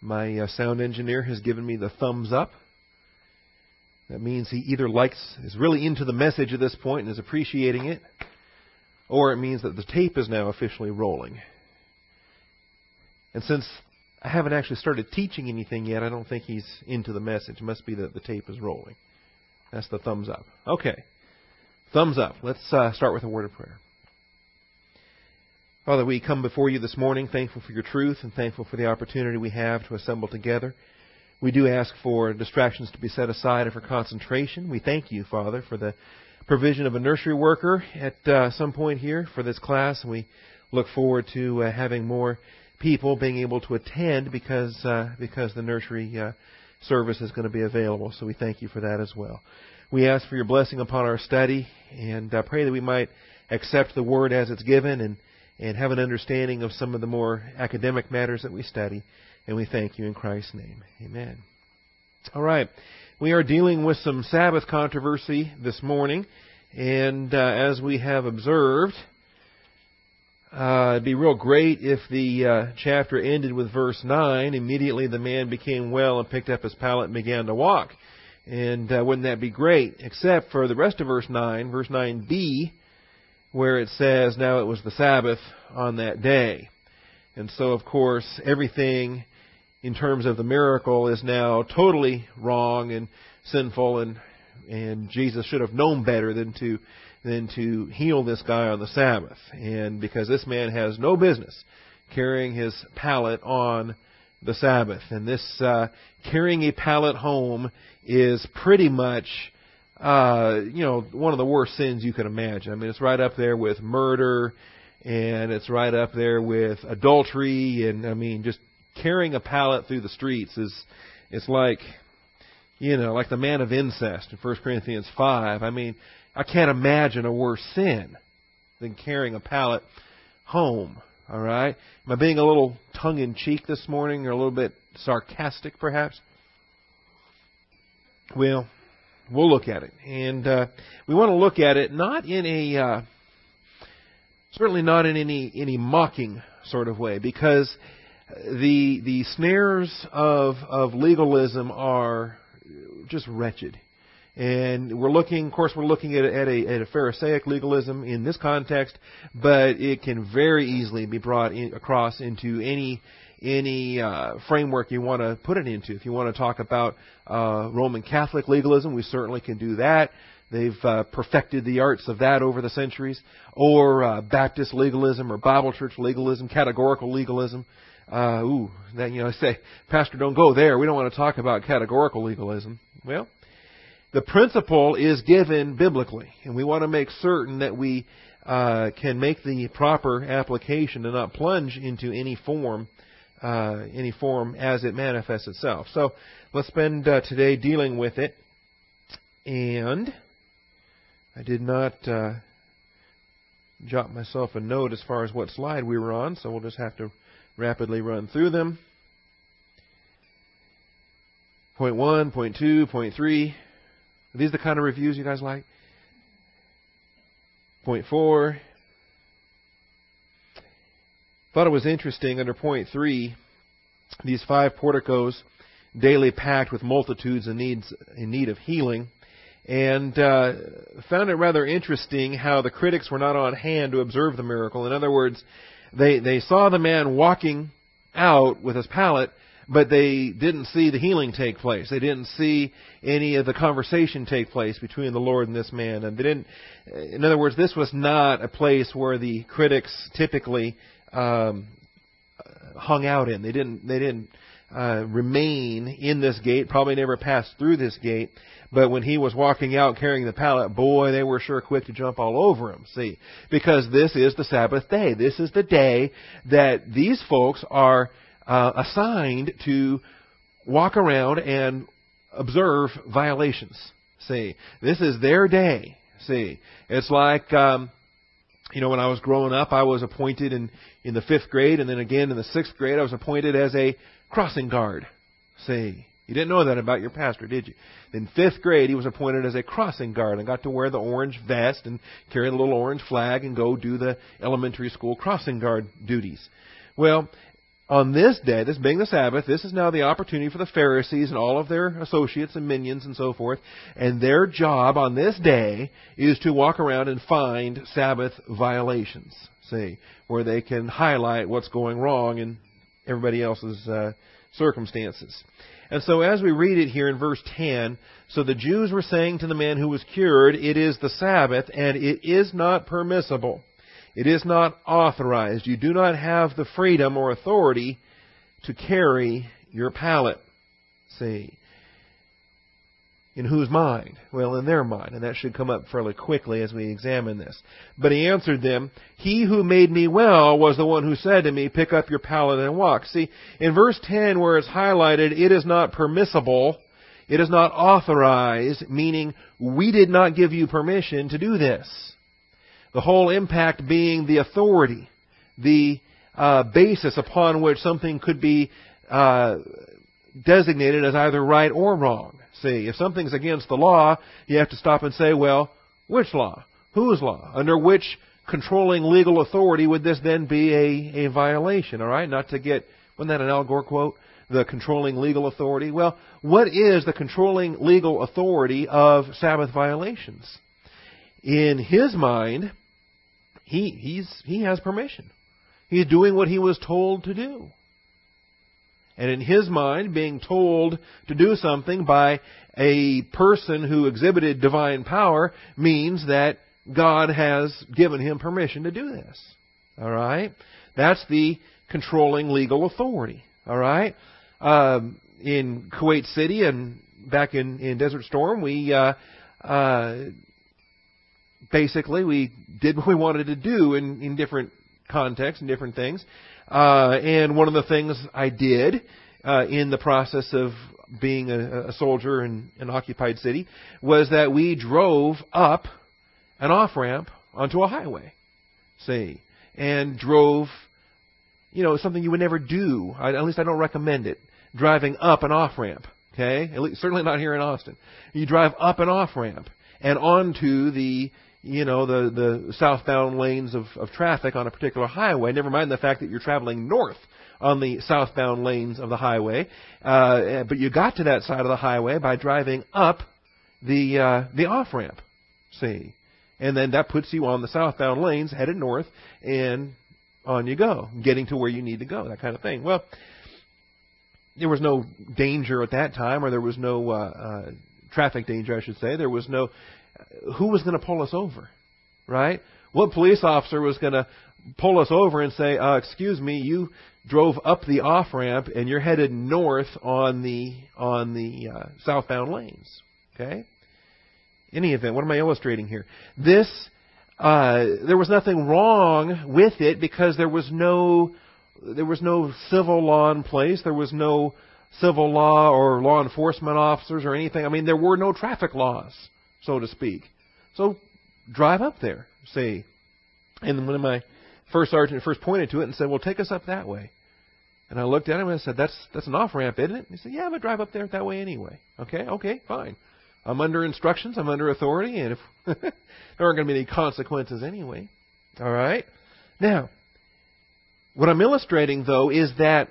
My uh, sound engineer has given me the thumbs up. That means he either likes, is really into the message at this point and is appreciating it, or it means that the tape is now officially rolling. And since I haven't actually started teaching anything yet, I don't think he's into the message. It must be that the tape is rolling. That's the thumbs up. Okay. Thumbs up. Let's uh, start with a word of prayer. Father, we come before you this morning thankful for your truth and thankful for the opportunity we have to assemble together. We do ask for distractions to be set aside and for concentration. We thank you, Father, for the provision of a nursery worker at uh, some point here for this class. And we look forward to uh, having more people being able to attend because uh, because the nursery uh, service is going to be available. So we thank you for that as well. We ask for your blessing upon our study and uh, pray that we might accept the word as it's given and and have an understanding of some of the more academic matters that we study. And we thank you in Christ's name. Amen. All right. We are dealing with some Sabbath controversy this morning. And uh, as we have observed, uh, it'd be real great if the uh, chapter ended with verse 9. Immediately the man became well and picked up his pallet and began to walk. And uh, wouldn't that be great? Except for the rest of verse 9, verse 9b, where it says, Now it was the Sabbath on that day. And so, of course, everything in terms of the miracle is now totally wrong and sinful and and Jesus should have known better than to than to heal this guy on the Sabbath. And because this man has no business carrying his pallet on the Sabbath. And this uh, carrying a pallet home is pretty much uh, you know one of the worst sins you can imagine. I mean, it's right up there with murder, and it's right up there with adultery, and I mean, just carrying a pallet through the streets is it's like you know like the man of incest in 1 Corinthians 5 I mean I can't imagine a worse sin than carrying a pallet home all right? Am I being a little tongue in cheek this morning or a little bit sarcastic perhaps? Well we'll look at it and uh, we want to look at it not in a uh, certainly not in any any mocking sort of way because the the snares of of legalism are just wretched. And we're looking, of course, we're looking at, at, a, at a Pharisaic legalism in this context, but it can very easily be brought in, across into any any uh, framework you want to put it into. If you want to talk about uh, Roman Catholic legalism, we certainly can do that. They've uh, perfected the arts of that over the centuries, or uh, Baptist legalism, or Bible church legalism, categorical legalism uh, ooh, that you know, say, Pastor, don't go there. We don't want to talk about categorical legalism. Well, the principle is given biblically, and we want to make certain that we uh, can make the proper application and not plunge into any form, uh, any form as it manifests itself. So let's spend uh, today dealing with it. And I did not uh, jot myself a note as far as what slide we were on, so we'll just have to rapidly run through them. Point one, point two, point three. Are these the kind of reviews you guys like? Point four. Thought it was interesting under point three, these five porticos daily packed with multitudes in, needs, in need of healing. And uh, found it rather interesting how the critics were not on hand to observe the miracle. In other words, they, they saw the man walking out with his pallet, but they didn't see the healing take place. They didn't see any of the conversation take place between the Lord and this man. And they didn't, in other words, this was not a place where the critics typically um, hung out in. They didn't, they didn't uh, remain in this gate, probably never passed through this gate. But when he was walking out carrying the pallet, boy, they were sure quick to jump all over him. See, because this is the Sabbath day. This is the day that these folks are uh, assigned to walk around and observe violations. See, this is their day. See, it's like um, you know when I was growing up, I was appointed in in the fifth grade, and then again in the sixth grade, I was appointed as a crossing guard. See, you didn't know that about your pastor, did you? In fifth grade, he was appointed as a crossing guard and got to wear the orange vest and carry the little orange flag and go do the elementary school crossing guard duties. Well, on this day, this being the Sabbath, this is now the opportunity for the Pharisees and all of their associates and minions and so forth, and their job on this day is to walk around and find Sabbath violations, see, where they can highlight what's going wrong in everybody else's uh, circumstances. And so as we read it here in verse 10, so the Jews were saying to the man who was cured, It is the Sabbath, and it is not permissible it is not authorized. You do not have the freedom or authority to carry your pallet. See. In whose mind? Well, in their mind, and that should come up fairly quickly as we examine this. But he answered them, He who made me well was the one who said to me, Pick up your pallet and walk. See, in verse 10 where it's highlighted, it is not permissible, it is not authorized, meaning we did not give you permission to do this. The whole impact being the authority, the uh, basis upon which something could be uh, designated as either right or wrong. See, if something's against the law, you have to stop and say, well, which law? Whose law? Under which controlling legal authority would this then be a, a violation? All right, not to get wasn't that an Al Gore quote? The controlling legal authority. Well, what is the controlling legal authority of Sabbath violations? In his mind, he, he's, he has permission. He's doing what he was told to do. And in his mind, being told to do something by a person who exhibited divine power means that God has given him permission to do this. All right? That's the controlling legal authority. All right? Um, in Kuwait City and back in, in Desert Storm, we uh, uh, basically we did what we wanted to do in, in different contexts and different things. Uh, and one of the things I did uh, in the process of being a, a soldier in an occupied city was that we drove up an off ramp onto a highway, see, and drove, you know, something you would never do. I, at least I don't recommend it. Driving up an off ramp, okay? Least, certainly not here in Austin. You drive up an off ramp and onto the you know, the, the southbound lanes of, of traffic on a particular highway, never mind the fact that you're traveling north on the southbound lanes of the highway. Uh, but you got to that side of the highway by driving up the, uh, the off ramp. See? And then that puts you on the southbound lanes headed north and on you go, getting to where you need to go, that kind of thing. Well, there was no danger at that time, or there was no uh, uh, traffic danger, I should say. There was no who was going to pull us over, right? What police officer was going to pull us over and say, uh, "Excuse me, you drove up the off ramp and you're headed north on the on the uh, southbound lanes." Okay. Any event, what am I illustrating here? This uh, there was nothing wrong with it because there was no there was no civil law in place. There was no civil law or law enforcement officers or anything. I mean, there were no traffic laws so to speak. So drive up there, see. And when my first sergeant first pointed to it and said, "Well, take us up that way," and I looked at him and I said, "That's that's an off ramp, isn't it?" And he said, "Yeah, but drive up there that way anyway." Okay, okay, fine. I'm under instructions. I'm under authority, and if there aren't going to be any consequences anyway. All right. Now, what I'm illustrating though is that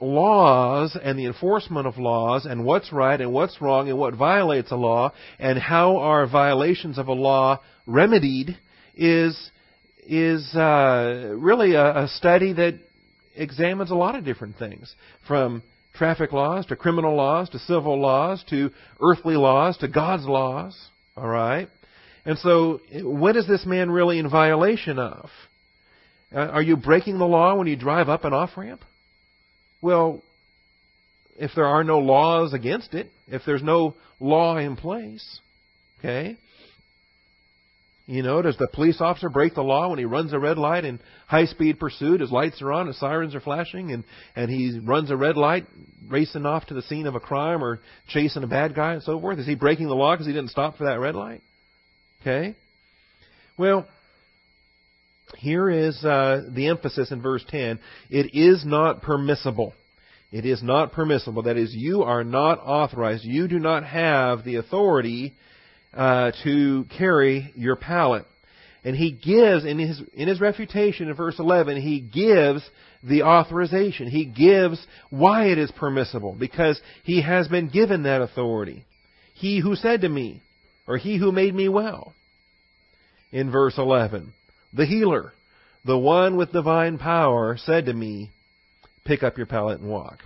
laws and the enforcement of laws and what's right and what's wrong and what violates a law and how are violations of a law remedied is is uh, really a, a study that examines a lot of different things from traffic laws to criminal laws to civil laws to earthly laws to God's laws. All right? And so, what is this man really in violation of? Uh, are you breaking the law when you drive up an off ramp? Well, if there are no laws against it, if there's no law in place, okay? You know, does the police officer break the law when he runs a red light in high speed pursuit? His lights are on, his sirens are flashing, and, and he runs a red light racing off to the scene of a crime or chasing a bad guy and so forth? Is he breaking the law because he didn't stop for that red light? Okay? Well, here is uh, the emphasis in verse 10. It is not permissible. It is not permissible. That is, you are not authorized. You do not have the authority uh, to carry your pallet. And he gives, in his, in his refutation in verse 11, he gives the authorization. He gives why it is permissible, because he has been given that authority. He who said to me, or he who made me well. In verse 11, the healer, the one with divine power, said to me, pick up your pallet and walk.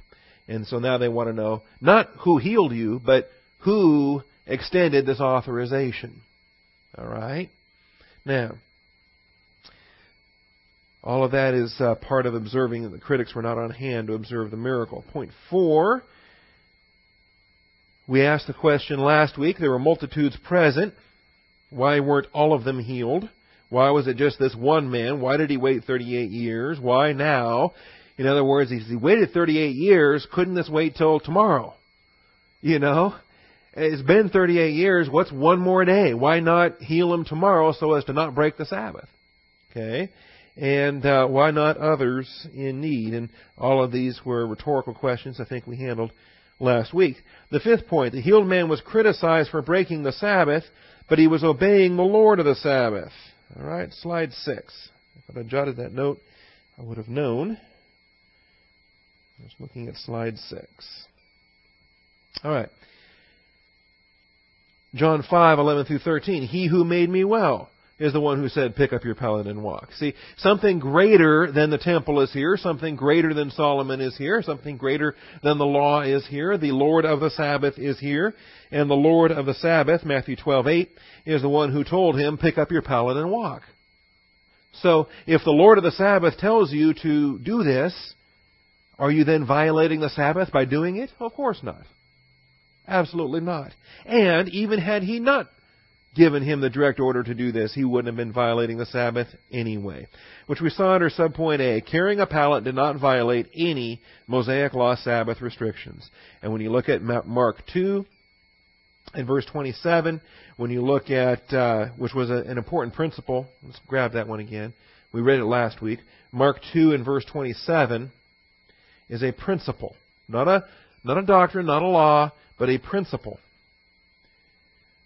And so now they want to know not who healed you, but who extended this authorization. All right? Now, all of that is uh, part of observing that the critics were not on hand to observe the miracle. Point four. We asked the question last week. There were multitudes present. Why weren't all of them healed? Why was it just this one man? Why did he wait 38 years? Why now? In other words, he waited 38 years. Couldn't this wait till tomorrow? You know? It's been 38 years. What's one more day? Why not heal him tomorrow so as to not break the Sabbath? Okay? And uh, why not others in need? And all of these were rhetorical questions I think we handled last week. The fifth point the healed man was criticized for breaking the Sabbath, but he was obeying the Lord of the Sabbath. All right, slide six. If I'd jotted that note, I would have known. I was looking at slide six. All right. John 5, 11 through 13. He who made me well is the one who said, pick up your pallet and walk. See, something greater than the temple is here, something greater than Solomon is here, something greater than the law is here. The Lord of the Sabbath is here, and the Lord of the Sabbath, Matthew 12:8, is the one who told him, pick up your pallet and walk. So, if the Lord of the Sabbath tells you to do this, are you then violating the Sabbath by doing it? Of course not. Absolutely not. And even had he not given him the direct order to do this, he wouldn't have been violating the Sabbath anyway. Which we saw under subpoint A. Carrying a pallet did not violate any Mosaic Law Sabbath restrictions. And when you look at Mark 2 in verse 27, when you look at, uh, which was a, an important principle, let's grab that one again. We read it last week. Mark 2 and verse 27 is a principle. Not a, not a doctrine, not a law, but a principle.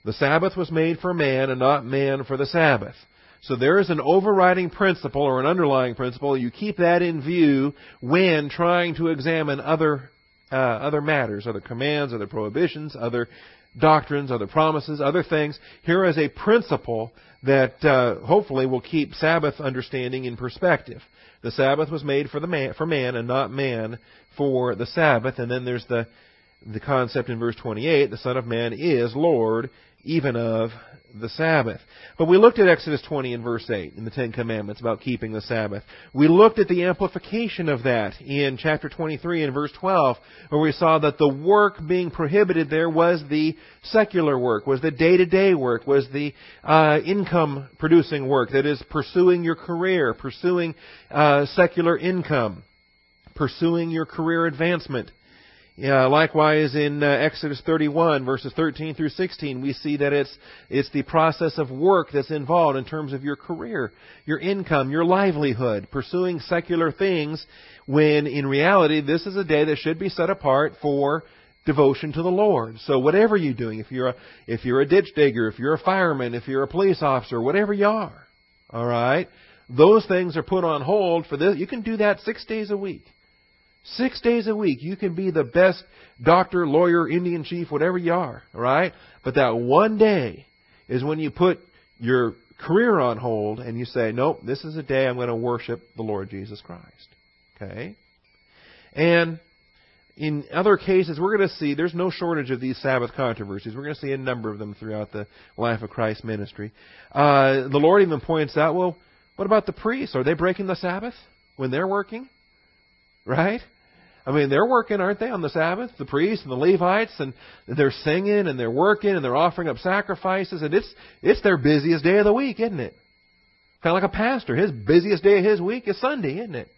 The Sabbath was made for man and not man for the Sabbath. So there is an overriding principle or an underlying principle. You keep that in view when trying to examine other uh, other matters, other commands, other prohibitions, other doctrines, other promises, other things. Here is a principle that uh, hopefully will keep Sabbath understanding in perspective. The Sabbath was made for the man, for man and not man for the Sabbath. And then there's the the concept in verse 28, the Son of Man is Lord even of the Sabbath. But we looked at Exodus 20 and verse 8 in the Ten Commandments about keeping the Sabbath. We looked at the amplification of that in chapter 23 and verse 12, where we saw that the work being prohibited there was the secular work, was the day-to-day work, was the uh, income-producing work, that is, pursuing your career, pursuing uh, secular income, pursuing your career advancement. Yeah, likewise in uh, Exodus 31 verses 13 through 16, we see that it's it's the process of work that's involved in terms of your career, your income, your livelihood, pursuing secular things when in reality this is a day that should be set apart for devotion to the Lord. So whatever you're doing, if you're a if you're a ditch digger, if you're a fireman, if you're a police officer, whatever you are, all right, those things are put on hold for this. You can do that 6 days a week. Six days a week, you can be the best doctor, lawyer, Indian chief, whatever you are, right? But that one day is when you put your career on hold and you say, nope, this is a day I'm going to worship the Lord Jesus Christ. Okay? And in other cases, we're going to see there's no shortage of these Sabbath controversies. We're going to see a number of them throughout the life of Christ's ministry. Uh, the Lord even points out, well, what about the priests? Are they breaking the Sabbath when they're working? Right? I mean, they're working, aren't they, on the Sabbath? The priests and the Levites, and they're singing and they're working and they're offering up sacrifices, and it's it's their busiest day of the week, isn't it? Kind of like a pastor. His busiest day of his week is Sunday, isn't it?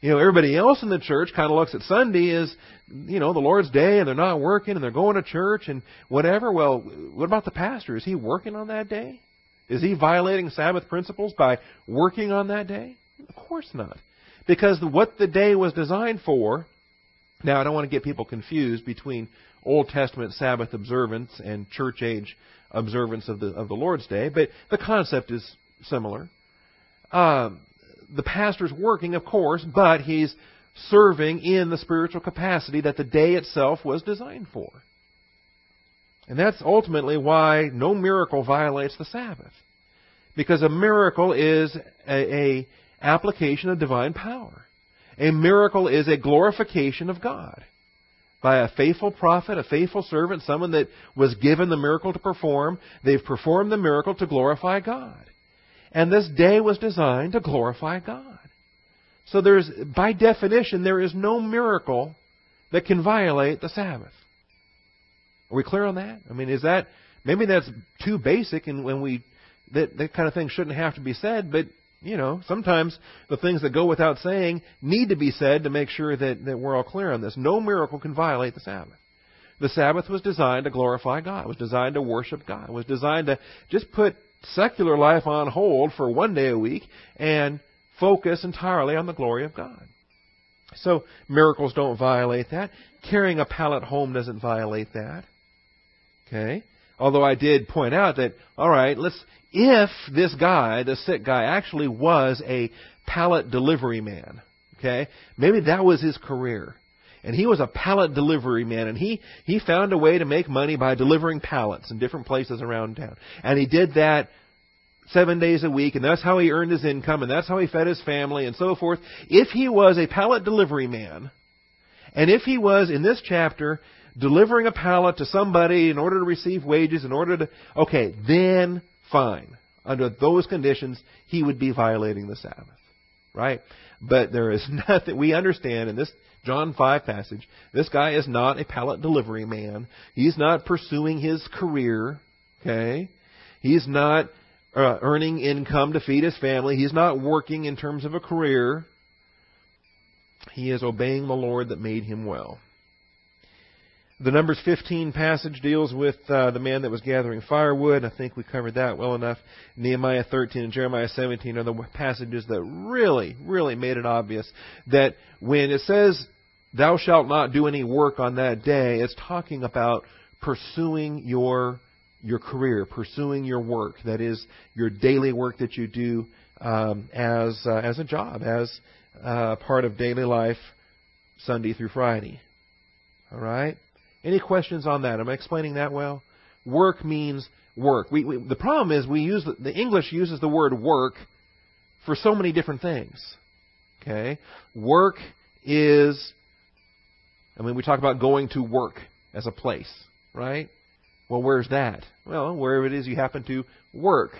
You know, everybody else in the church kind of looks at Sunday as, you know, the Lord's day, and they're not working, and they're going to church and whatever. Well, what about the pastor? Is he working on that day? Is he violating Sabbath principles by working on that day? Of course not. Because what the day was designed for, now I don't want to get people confused between Old Testament Sabbath observance and church age observance of the of the Lord's Day, but the concept is similar. Um, the pastor's working, of course, but he's serving in the spiritual capacity that the day itself was designed for. And that's ultimately why no miracle violates the Sabbath. Because a miracle is a, a application of divine power. A miracle is a glorification of God by a faithful prophet, a faithful servant, someone that was given the miracle to perform. They've performed the miracle to glorify God. And this day was designed to glorify God. So there's, by definition, there is no miracle that can violate the Sabbath. Are we clear on that? I mean, is that, maybe that's too basic and when we, that, that kind of thing shouldn't have to be said, but you know, sometimes the things that go without saying need to be said to make sure that, that we're all clear on this. No miracle can violate the Sabbath. The Sabbath was designed to glorify God. It was designed to worship God. It was designed to just put secular life on hold for one day a week and focus entirely on the glory of God. So miracles don't violate that. Carrying a pallet home doesn't violate that. Okay? Although I did point out that, alright, let's, if this guy, the sick guy, actually was a pallet delivery man, okay, maybe that was his career. And he was a pallet delivery man, and he, he found a way to make money by delivering pallets in different places around town. And he did that seven days a week, and that's how he earned his income, and that's how he fed his family, and so forth. If he was a pallet delivery man, and if he was, in this chapter, delivering a pallet to somebody in order to receive wages, in order to, okay, then fine. Under those conditions, he would be violating the Sabbath. Right? But there is nothing, we understand in this John 5 passage, this guy is not a pallet delivery man. He's not pursuing his career. Okay? He's not uh, earning income to feed his family. He's not working in terms of a career. He is obeying the Lord that made him well. The Numbers 15 passage deals with uh, the man that was gathering firewood. I think we covered that well enough. Nehemiah 13 and Jeremiah 17 are the passages that really, really made it obvious that when it says, Thou shalt not do any work on that day, it's talking about pursuing your your career, pursuing your work. That is your daily work that you do um, as uh, as a job, as uh, part of daily life, Sunday through Friday. All right. Any questions on that? Am I explaining that well? Work means work. We, we, the problem is we use the English uses the word work for so many different things. Okay, work is. I mean, we talk about going to work as a place, right? Well, where's that? Well, wherever it is you happen to work.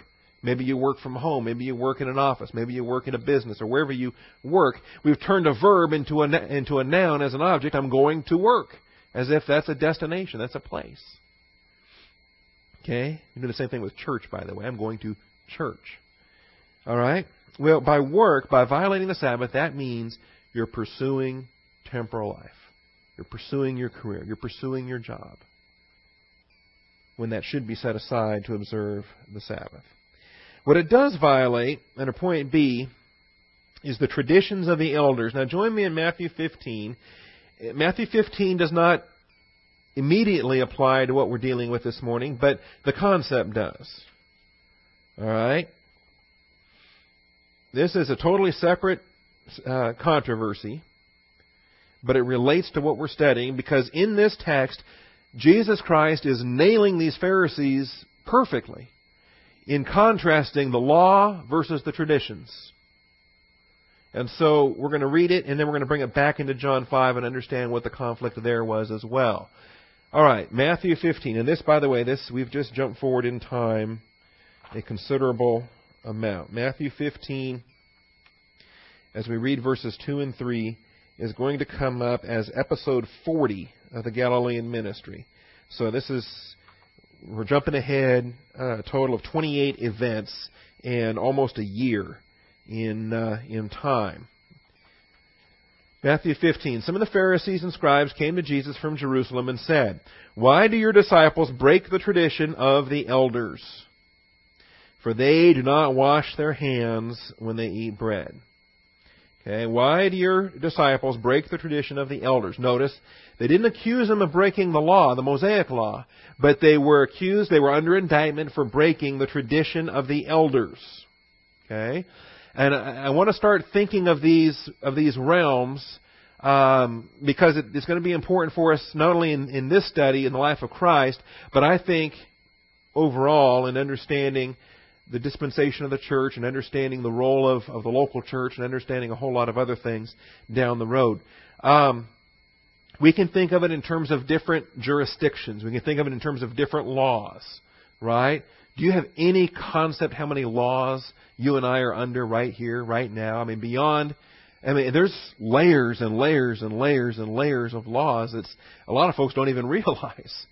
Maybe you work from home. Maybe you work in an office. Maybe you work in a business or wherever you work. We've turned a verb into a, into a noun as an object. I'm going to work as if that's a destination, that's a place. Okay? You do the same thing with church, by the way. I'm going to church. All right? Well, by work, by violating the Sabbath, that means you're pursuing temporal life. You're pursuing your career. You're pursuing your job. When that should be set aside to observe the Sabbath. What it does violate, under point B, is the traditions of the elders. Now join me in Matthew 15 Matthew 15 does not immediately apply to what we're dealing with this morning, but the concept does. All right? This is a totally separate uh, controversy, but it relates to what we're studying because in this text, Jesus Christ is nailing these Pharisees perfectly in contrasting the law versus the traditions. And so we're going to read it, and then we're going to bring it back into John 5 and understand what the conflict there was as well. All right, Matthew 15. And this, by the way, this we've just jumped forward in time a considerable amount. Matthew 15, as we read verses 2 and 3, is going to come up as episode 40 of the Galilean ministry. So this is, we're jumping ahead uh, a total of 28 events in almost a year in, uh, in time. Matthew 15. Some of the Pharisees and scribes came to Jesus from Jerusalem and said, Why do your disciples break the tradition of the elders? For they do not wash their hands when they eat bread. Okay, why do your disciples break the tradition of the elders? Notice, they didn't accuse them of breaking the law, the Mosaic law, but they were accused, they were under indictment for breaking the tradition of the elders. Okay, and I, I want to start thinking of these of these realms um, because it, it's going to be important for us not only in, in this study in the life of Christ, but I think overall in understanding the dispensation of the church and understanding the role of, of the local church and understanding a whole lot of other things down the road. Um, we can think of it in terms of different jurisdictions. We can think of it in terms of different laws, right? Do you have any concept how many laws you and I are under right here, right now? I mean, beyond, I mean, there's layers and layers and layers and layers of laws that a lot of folks don't even realize.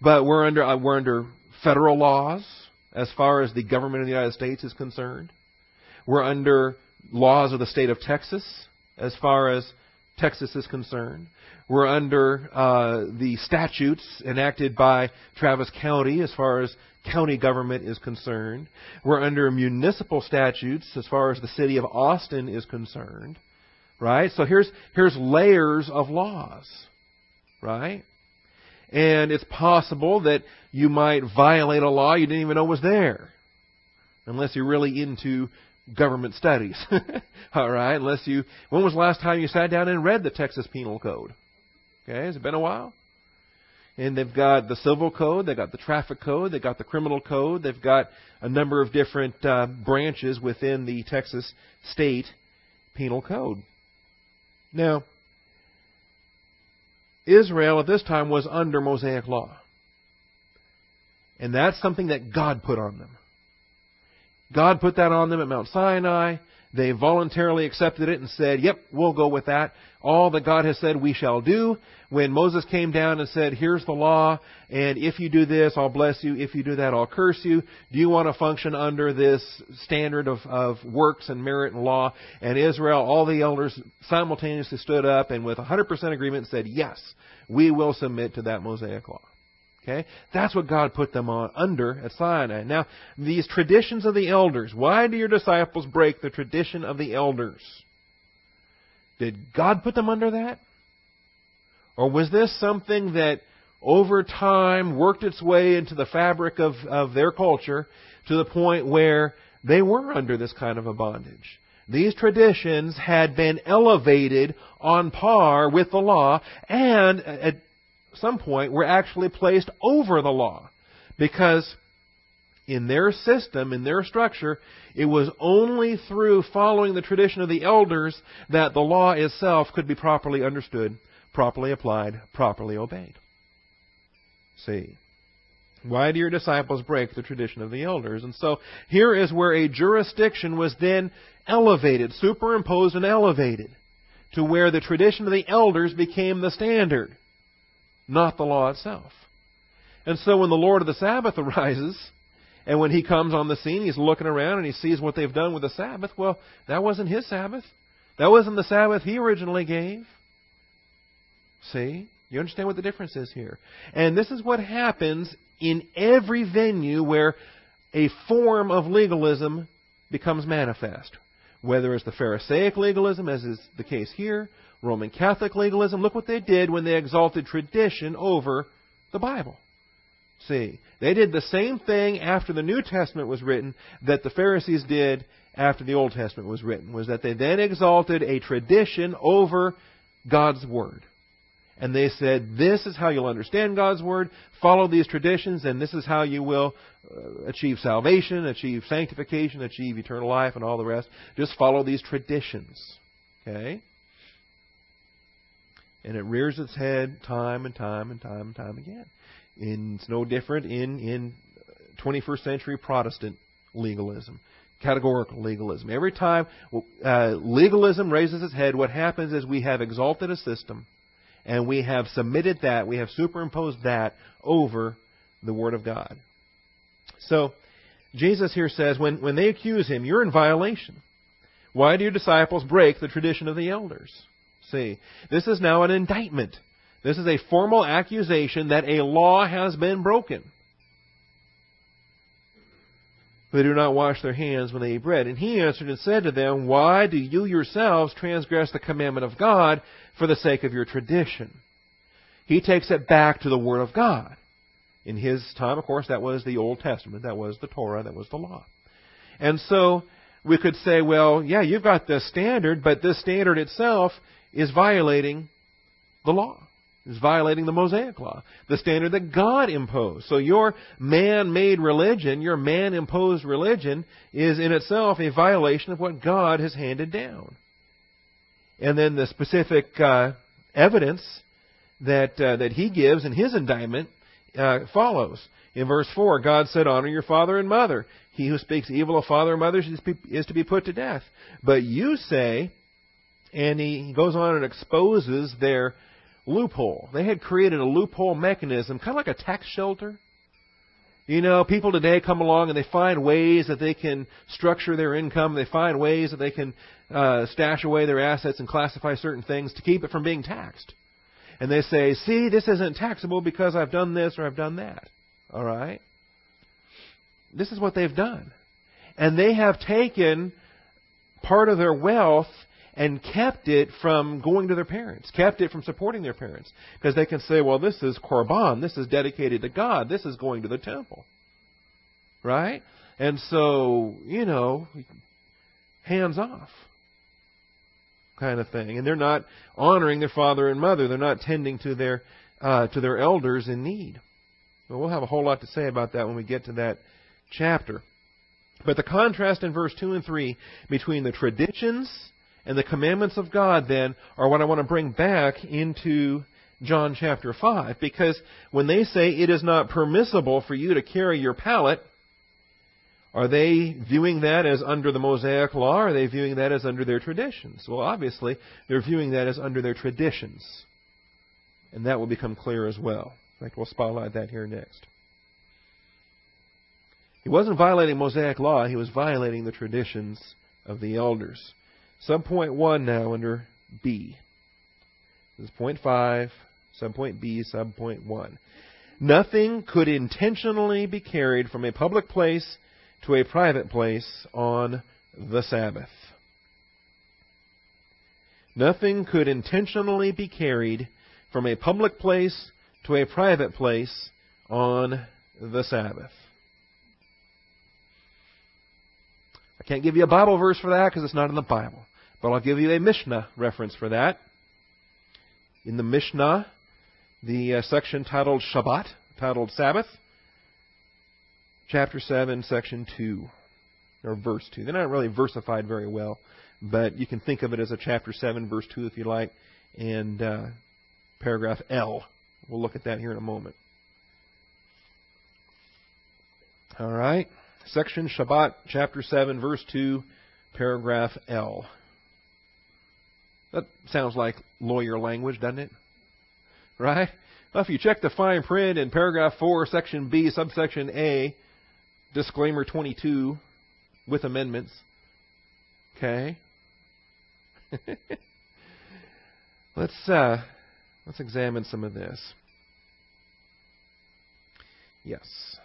But we're under, uh, we're under federal laws as far as the government of the United States is concerned. We're under laws of the state of Texas as far as Texas is concerned. We're under uh, the statutes enacted by Travis County as far as county government is concerned. We're under municipal statutes as far as the city of Austin is concerned. Right? So here's here's layers of laws. Right? And it's possible that you might violate a law you didn't even know was there. Unless you're really into government studies. All right? Unless you when was the last time you sat down and read the Texas Penal Code? Okay, has it been a while? And they've got the civil code, they've got the traffic code, they've got the criminal code, they've got a number of different uh, branches within the Texas state penal code. Now, Israel at this time was under Mosaic law. And that's something that God put on them. God put that on them at Mount Sinai. They voluntarily accepted it and said, Yep, we'll go with that. All that God has said we shall do. When Moses came down and said, Here's the law, and if you do this, I'll bless you. If you do that, I'll curse you. Do you want to function under this standard of, of works and merit and law? And Israel, all the elders simultaneously stood up and with 100% agreement said, Yes, we will submit to that Mosaic law. Okay? That's what God put them on under at Sinai. Now, these traditions of the elders, why do your disciples break the tradition of the elders? Did God put them under that? Or was this something that over time worked its way into the fabric of, of their culture to the point where they were under this kind of a bondage? These traditions had been elevated on par with the law and at some point were actually placed over the law. Because in their system, in their structure, it was only through following the tradition of the elders that the law itself could be properly understood, properly applied, properly obeyed. See. Why do your disciples break the tradition of the elders? And so here is where a jurisdiction was then elevated, superimposed and elevated, to where the tradition of the elders became the standard not the law itself. And so when the Lord of the Sabbath arises, and when he comes on the scene, he's looking around and he sees what they've done with the Sabbath. Well, that wasn't his Sabbath. That wasn't the Sabbath he originally gave. See? You understand what the difference is here? And this is what happens in every venue where a form of legalism becomes manifest. Whether it's the Pharisaic legalism, as is the case here, Roman Catholic legalism. Look what they did when they exalted tradition over the Bible. See, they did the same thing after the New Testament was written that the Pharisees did after the Old Testament was written, was that they then exalted a tradition over God's Word. And they said, this is how you'll understand God's Word, follow these traditions, and this is how you will uh, achieve salvation, achieve sanctification, achieve eternal life, and all the rest. Just follow these traditions. Okay? And it rears its head time and time and time and time again. And it's no different in in 21st century Protestant legalism, categorical legalism. Every time uh, legalism raises its head, what happens is we have exalted a system, and we have submitted that, we have superimposed that over the Word of God. So, Jesus here says, when, when they accuse him, you're in violation. Why do your disciples break the tradition of the elders? See, this is now an indictment. This is a formal accusation that a law has been broken. They do not wash their hands when they eat bread. And he answered and said to them, Why do you yourselves transgress the commandment of God for the sake of your tradition? He takes it back to the Word of God. In his time, of course, that was the Old Testament. That was the Torah. That was the law. And so, we could say, well, yeah, you've got this standard, but this standard itself is violating the law. Is violating the Mosaic law, the standard that God imposed. So your man-made religion, your man-imposed religion, is in itself a violation of what God has handed down. And then the specific uh, evidence that uh, that he gives in his indictment uh, follows. In verse 4, God said, Honor your father and mother. He who speaks evil of father and mother is to be put to death. But you say, and he goes on and exposes their loophole. They had created a loophole mechanism, kind of like a tax shelter. You know, people today come along and they find ways that they can structure their income. They find ways that they can uh, stash away their assets and classify certain things to keep it from being taxed. And they say, see, this isn't taxable because I've done this or I've done that. All right? This is what they've done. And they have taken part of their wealth and kept it from going to their parents, kept it from supporting their parents. Because they can say, well, this is Korban, this is dedicated to God, this is going to the temple. Right? And so, you know, hands off kind of thing. And they're not honoring their father and mother. They're not tending to their uh, to their elders in need. Well, we'll have a whole lot to say about that when we get to that chapter. But the contrast in verse 2 and 3 between the traditions and the commandments of God then are what I want to bring back into John chapter 5. Because when they say it is not permissible for you to carry your pallet, are they viewing that as under the Mosaic law, or are they viewing that as under their traditions? Well, obviously, they're viewing that as under their traditions. And that will become clear as well. In fact, we'll spotlight that here next. He wasn't violating Mosaic law, he was violating the traditions of the elders. Subpoint 1 now under B. This is point 5, sub point B, subpoint 1. Nothing could intentionally be carried from a public place to a private place on the Sabbath. Nothing could intentionally be carried from a public place to a private place on the Sabbath. I can't give you a Bible verse for that because it's not in the Bible. But I'll give you a Mishnah reference for that. In the Mishnah, the uh, section titled Shabbat, titled Sabbath, chapter 7, section 2, or verse 2. They're not really versified very well, but you can think of it as a chapter 7, verse 2 if you like, and uh, paragraph L. We'll look at that here in a moment. All right. Section Shabbat, chapter 7, verse 2, paragraph L. That sounds like lawyer language, doesn't it? Right? Well, if you check the fine print in paragraph 4, section B, subsection A, disclaimer 22 with amendments. Okay? let's uh, let's examine some of this. Yes.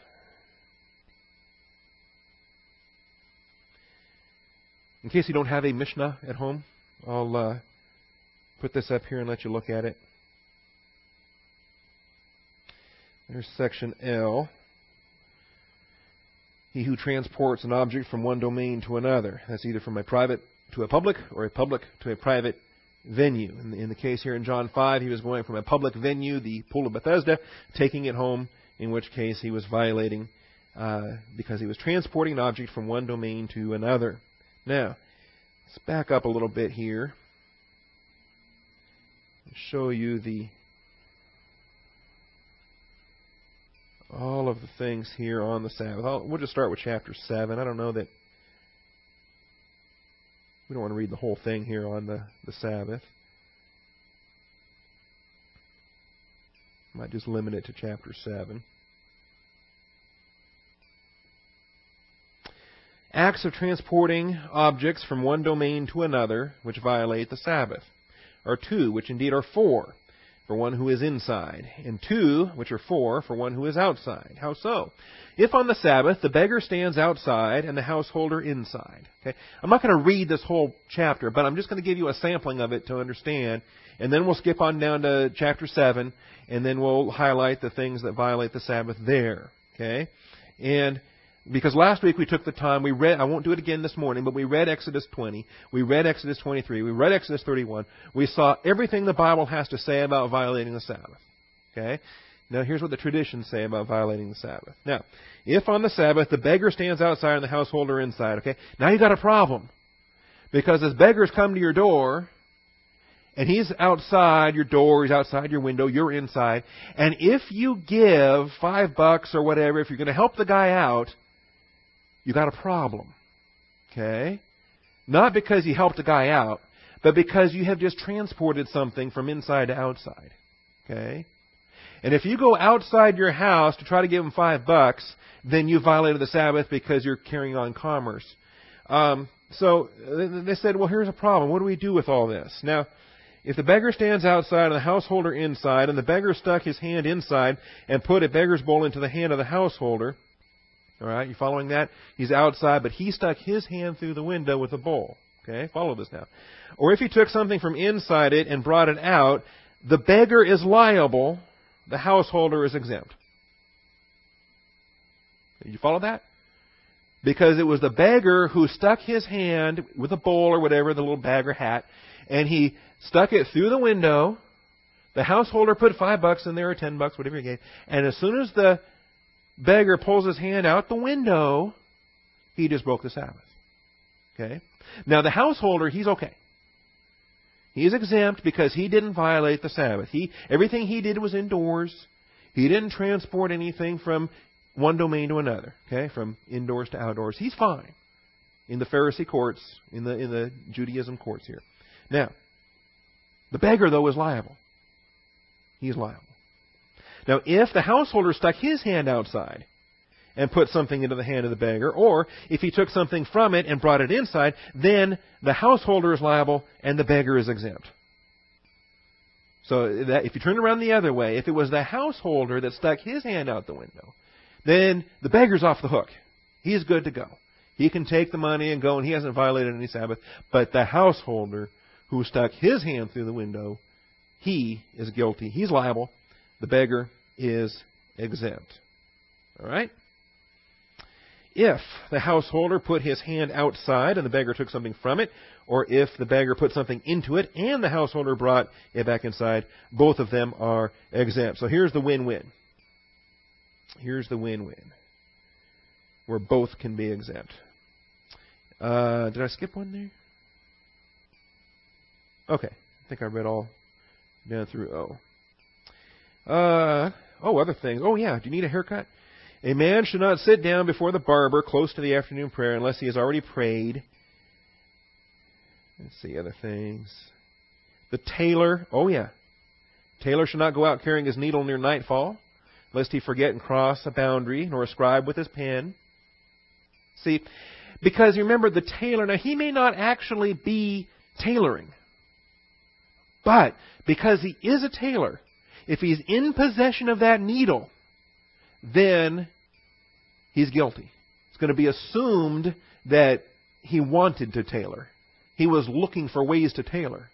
In case you don't have a Mishnah at home, I'll uh, put this up here and let you look at it. There's section L. He who transports an object from one domain to another. That's either from a private to a public or a public to a private venue. In the, in the case here in John 5, he was going from a public venue, the Pool of Bethesda, taking it home, in which case he was violating uh, because he was transporting an object from one domain to another. Now, let's back up a little bit here show you the all of the things here on the Sabbath. I'll, we'll just start with chapter 7. I don't know that we don't want to read the whole thing here on the, the Sabbath. Might just limit it to chapter 7. Acts of transporting objects from one domain to another, which violate the Sabbath, are two, which indeed are four for one who is inside, and two, which are four, for one who is outside. How so? If on the Sabbath the beggar stands outside and the householder inside. Okay? I'm not going to read this whole chapter, but I'm just going to give you a sampling of it to understand, and then we'll skip on down to chapter 7, and then we'll highlight the things that violate the Sabbath there. Okay? And because last week we took the time, we read, I won't do it again this morning, but we read Exodus 20, we read Exodus 23, we read Exodus 31. We saw everything the Bible has to say about violating the Sabbath. Okay? Now here's what the traditions say about violating the Sabbath. Now, if on the Sabbath the beggar stands outside and the householder inside, okay, now you've got a problem. Because as beggars come to your door, and he's outside your door, he's outside your window, you're inside, and if you give five bucks or whatever, if you're going to help the guy out, you got a problem. Okay? Not because you helped a guy out, but because you have just transported something from inside to outside. Okay? And if you go outside your house to try to give him five bucks, then you violated the Sabbath because you're carrying on commerce. Um, so they said, well, here's a problem. What do we do with all this? Now, if the beggar stands outside and the householder inside, and the beggar stuck his hand inside and put a beggar's bowl into the hand of the householder, all right, you following that? He's outside, but he stuck his hand through the window with a bowl. Okay, follow this now. Or if he took something from inside it and brought it out, the beggar is liable, the householder is exempt. You follow that? Because it was the beggar who stuck his hand with a bowl or whatever, the little bag or hat, and he stuck it through the window. The householder put five bucks in there or ten bucks, whatever he gave. And as soon as the beggar pulls his hand out the window, he just broke the Sabbath. Okay? Now the householder, he's okay. He's exempt because he didn't violate the Sabbath. He everything he did was indoors. He didn't transport anything from one domain to another, okay? From indoors to outdoors. He's fine in the Pharisee courts, in the in the Judaism courts here. Now, the beggar though is liable. He's liable. Now, if the householder stuck his hand outside and put something into the hand of the beggar, or if he took something from it and brought it inside, then the householder is liable and the beggar is exempt. So that if you turn around the other way, if it was the householder that stuck his hand out the window, then the beggar's off the hook. He's good to go. He can take the money and go, and he hasn't violated any Sabbath. But the householder who stuck his hand through the window, he is guilty. He's liable. The beggar is exempt. All right? If the householder put his hand outside and the beggar took something from it, or if the beggar put something into it and the householder brought it back inside, both of them are exempt. So here's the win win. Here's the win win. Where both can be exempt. Uh, did I skip one there? Okay. I think I read all down through O. Uh, Oh, other things. Oh, yeah. Do you need a haircut? A man should not sit down before the barber close to the afternoon prayer unless he has already prayed. Let's see other things. The tailor. Oh, yeah. Tailor should not go out carrying his needle near nightfall, lest he forget and cross a boundary, nor a scribe with his pen. See, because you remember the tailor, now he may not actually be tailoring, but because he is a tailor, if he's in possession of that needle, then he's guilty. It's going to be assumed that he wanted to tailor. He was looking for ways to tailor.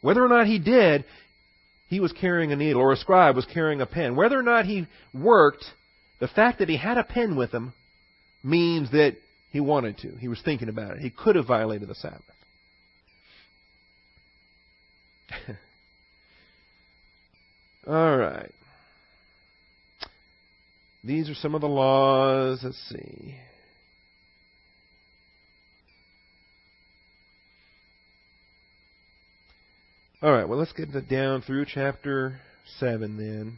Whether or not he did, he was carrying a needle, or a scribe was carrying a pen. Whether or not he worked, the fact that he had a pen with him means that he wanted to. He was thinking about it. He could have violated the Sabbath. All right. These are some of the laws. Let's see. All right, well, let's get down through chapter 7 then.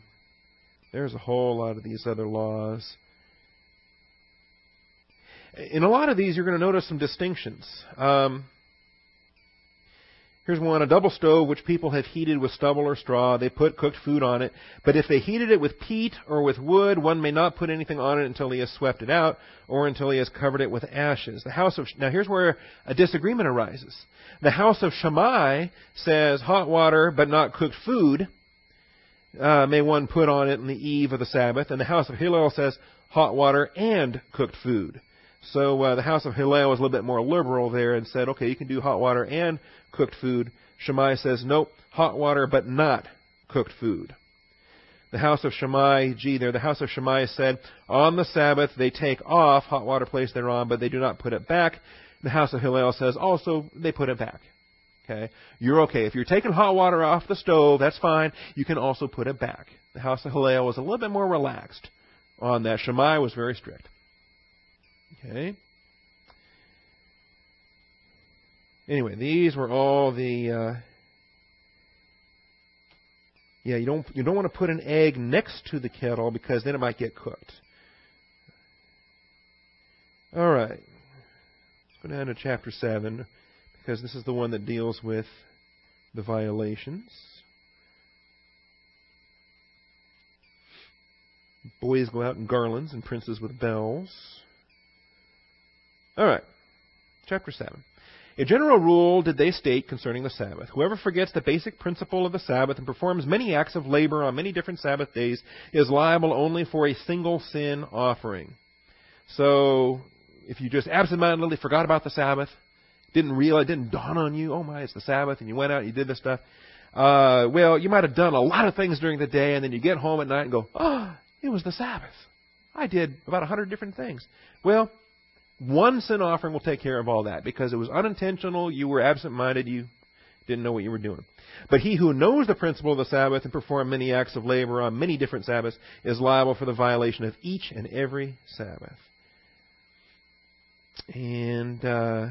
There's a whole lot of these other laws. In a lot of these, you're going to notice some distinctions. Um, Here's one, a double stove which people have heated with stubble or straw. They put cooked food on it. But if they heated it with peat or with wood, one may not put anything on it until he has swept it out or until he has covered it with ashes. The house of, now here's where a disagreement arises. The house of Shammai says hot water but not cooked food uh, may one put on it on the eve of the Sabbath. And the house of Hillel says hot water and cooked food. So uh, the house of Hillel was a little bit more liberal there and said, okay, you can do hot water and cooked food. Shammai says, nope, hot water but not cooked food. The house of Shammai, gee, there, the house of Shammai said, on the Sabbath they take off hot water placed thereon, but they do not put it back. The house of Hillel says also they put it back. Okay? You're okay. If you're taking hot water off the stove, that's fine. You can also put it back. The house of Hillel was a little bit more relaxed on that. Shammai was very strict. Okay? Anyway, these were all the. Uh, yeah, you don't you don't want to put an egg next to the kettle because then it might get cooked. All right. Let's go down to chapter seven because this is the one that deals with the violations. Boys go out in garlands and princes with bells. All right. Chapter 7. A general rule did they state concerning the Sabbath. Whoever forgets the basic principle of the Sabbath and performs many acts of labor on many different Sabbath days is liable only for a single sin offering. So, if you just absentmindedly forgot about the Sabbath, didn't realize, didn't dawn on you, oh my, it's the Sabbath, and you went out and you did this stuff, uh, well, you might have done a lot of things during the day, and then you get home at night and go, oh, it was the Sabbath. I did about a hundred different things. Well, one sin offering will take care of all that because it was unintentional, you were absent minded, you didn't know what you were doing. But he who knows the principle of the Sabbath and performs many acts of labor on many different Sabbaths is liable for the violation of each and every Sabbath. And uh,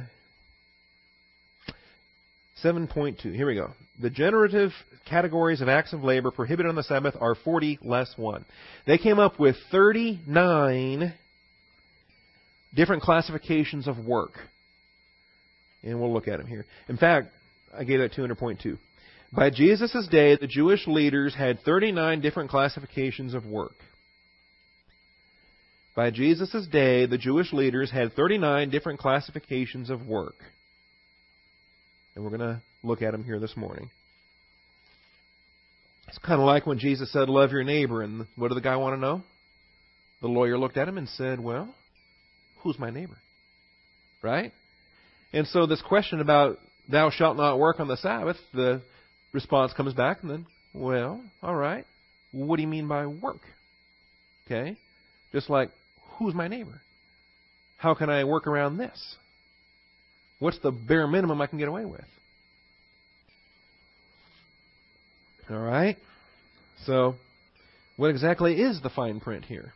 7.2. Here we go. The generative categories of acts of labor prohibited on the Sabbath are 40 less 1. They came up with 39 different classifications of work. And we'll look at them here. In fact, I gave that 200.2. By Jesus' day, the Jewish leaders had 39 different classifications of work. By Jesus' day, the Jewish leaders had 39 different classifications of work. And we're going to look at them here this morning. It's kind of like when Jesus said, Love your neighbor. And what did the guy want to know? The lawyer looked at him and said, Well, who's my neighbor? Right? And so this question about thou shalt not work on the Sabbath, the response comes back and then, well, all right. What do you mean by work? Okay? Just like, who's my neighbor? How can I work around this? What's the bare minimum I can get away with? All right? So, what exactly is the fine print here?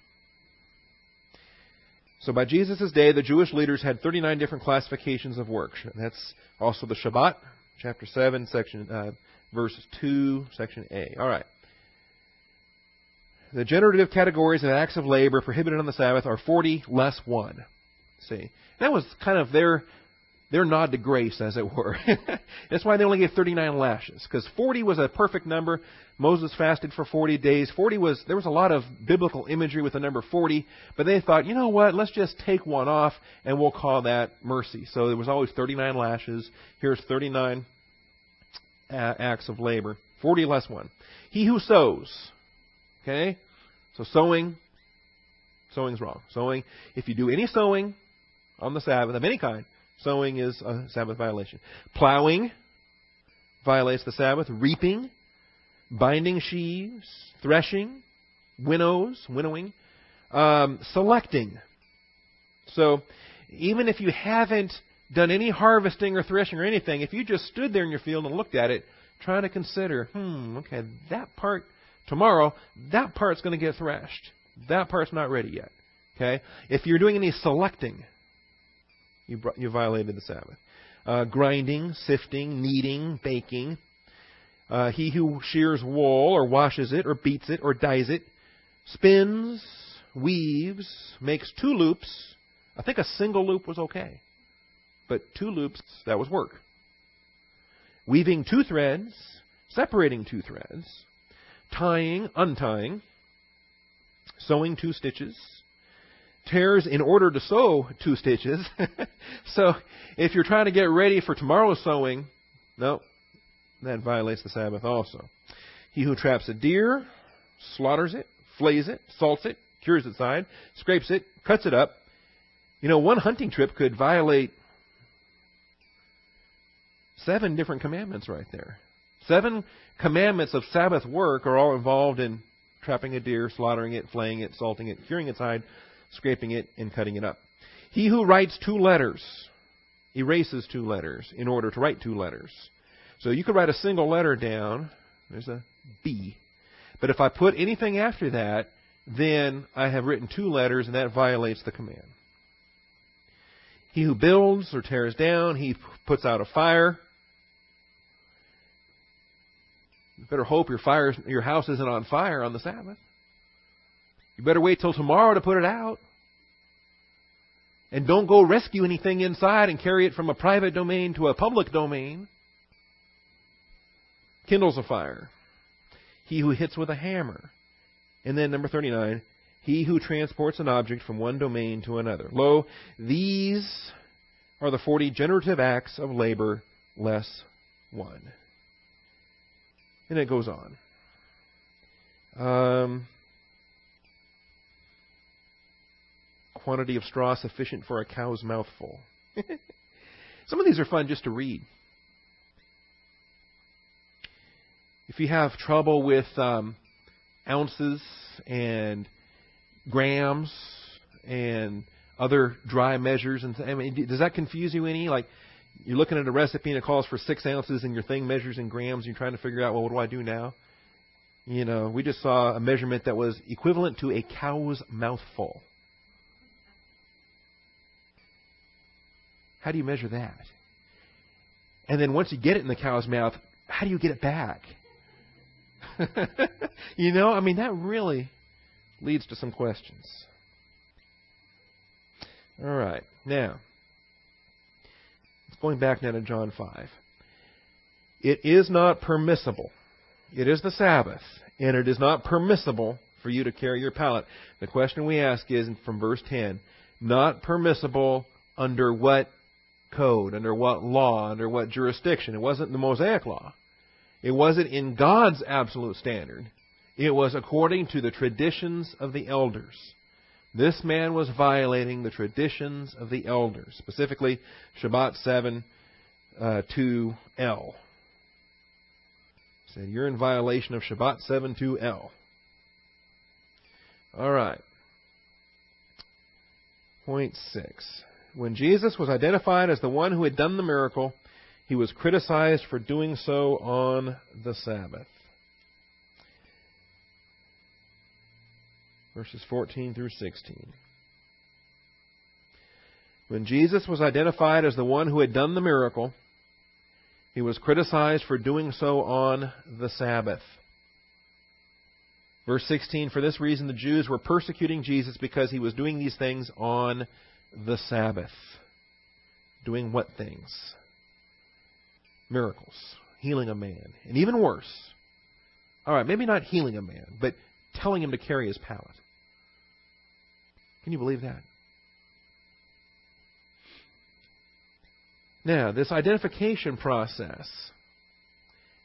So by Jesus' day, the Jewish leaders had 39 different classifications of work. That's also the Shabbat, chapter 7, section uh, verse 2, section A. All right. The generative categories of acts of labor prohibited on the Sabbath are 40 less 1. See, that was kind of their their nod to grace, as it were. That's why they only gave 39 lashes, because 40 was a perfect number. Moses fasted for 40 days. 40 was there was a lot of biblical imagery with the number 40, but they thought, you know what? Let's just take one off, and we'll call that mercy. So there was always 39 lashes. Here's 39 uh, acts of labor. 40 less one. He who sows. Okay, so sowing. Sowing's wrong. Sowing. If you do any sowing on the Sabbath of any kind, Sowing is a Sabbath violation. Plowing violates the Sabbath. Reaping, binding sheaves, threshing, winnows, winnowing, um, selecting. So even if you haven't done any harvesting or threshing or anything, if you just stood there in your field and looked at it, trying to consider, hmm, okay, that part tomorrow, that part's going to get threshed. That part's not ready yet. Okay? If you're doing any selecting, you, you violated the Sabbath. Uh, grinding, sifting, kneading, baking. Uh, he who shears wool or washes it or beats it or dyes it, spins, weaves, makes two loops. I think a single loop was okay. But two loops, that was work. Weaving two threads, separating two threads, tying, untying, sewing two stitches, tears in order to sew two stitches. so if you're trying to get ready for tomorrow's sewing, no, that violates the Sabbath also. He who traps a deer, slaughters it, flays it, salts it, cures its side, scrapes it, cuts it up. You know, one hunting trip could violate seven different commandments right there. Seven commandments of Sabbath work are all involved in trapping a deer, slaughtering it, flaying it, salting it, curing its hide, scraping it, and cutting it up. He who writes two letters erases two letters in order to write two letters. So you could write a single letter down. There's a B. But if I put anything after that, then I have written two letters, and that violates the command. He who builds or tears down, he puts out a fire. You better hope your fire, your house isn't on fire on the Sabbath. You better wait till tomorrow to put it out. And don't go rescue anything inside and carry it from a private domain to a public domain. Kindles a fire. He who hits with a hammer. And then number 39, he who transports an object from one domain to another. Lo, these are the 40 generative acts of labor less one. And it goes on. Um, quantity of straw sufficient for a cow's mouthful. Some of these are fun just to read. If you have trouble with um, ounces and grams and other dry measures, and I mean, does that confuse you any? Like you're looking at a recipe and it calls for six ounces, and your thing measures in grams, and you're trying to figure out, well, what do I do now? You know, we just saw a measurement that was equivalent to a cow's mouthful. How do you measure that? And then once you get it in the cow's mouth, how do you get it back? you know, I mean, that really leads to some questions. All right. Now, going back now to John 5. It is not permissible. It is the Sabbath, and it is not permissible for you to carry your pallet. The question we ask is from verse 10 not permissible under what code, under what law, under what jurisdiction? It wasn't the Mosaic law. It wasn't in God's absolute standard. It was according to the traditions of the elders. This man was violating the traditions of the elders, specifically Shabbat 7 uh, 2L. Said you're in violation of Shabbat 7 2L. All right. Point 6. When Jesus was identified as the one who had done the miracle, he was criticized for doing so on the Sabbath. Verses 14 through 16. When Jesus was identified as the one who had done the miracle, he was criticized for doing so on the Sabbath. Verse 16 For this reason, the Jews were persecuting Jesus because he was doing these things on the Sabbath. Doing what things? Miracles. Healing a man. And even worse. All right, maybe not healing a man, but telling him to carry his pallet. Can you believe that? Now, this identification process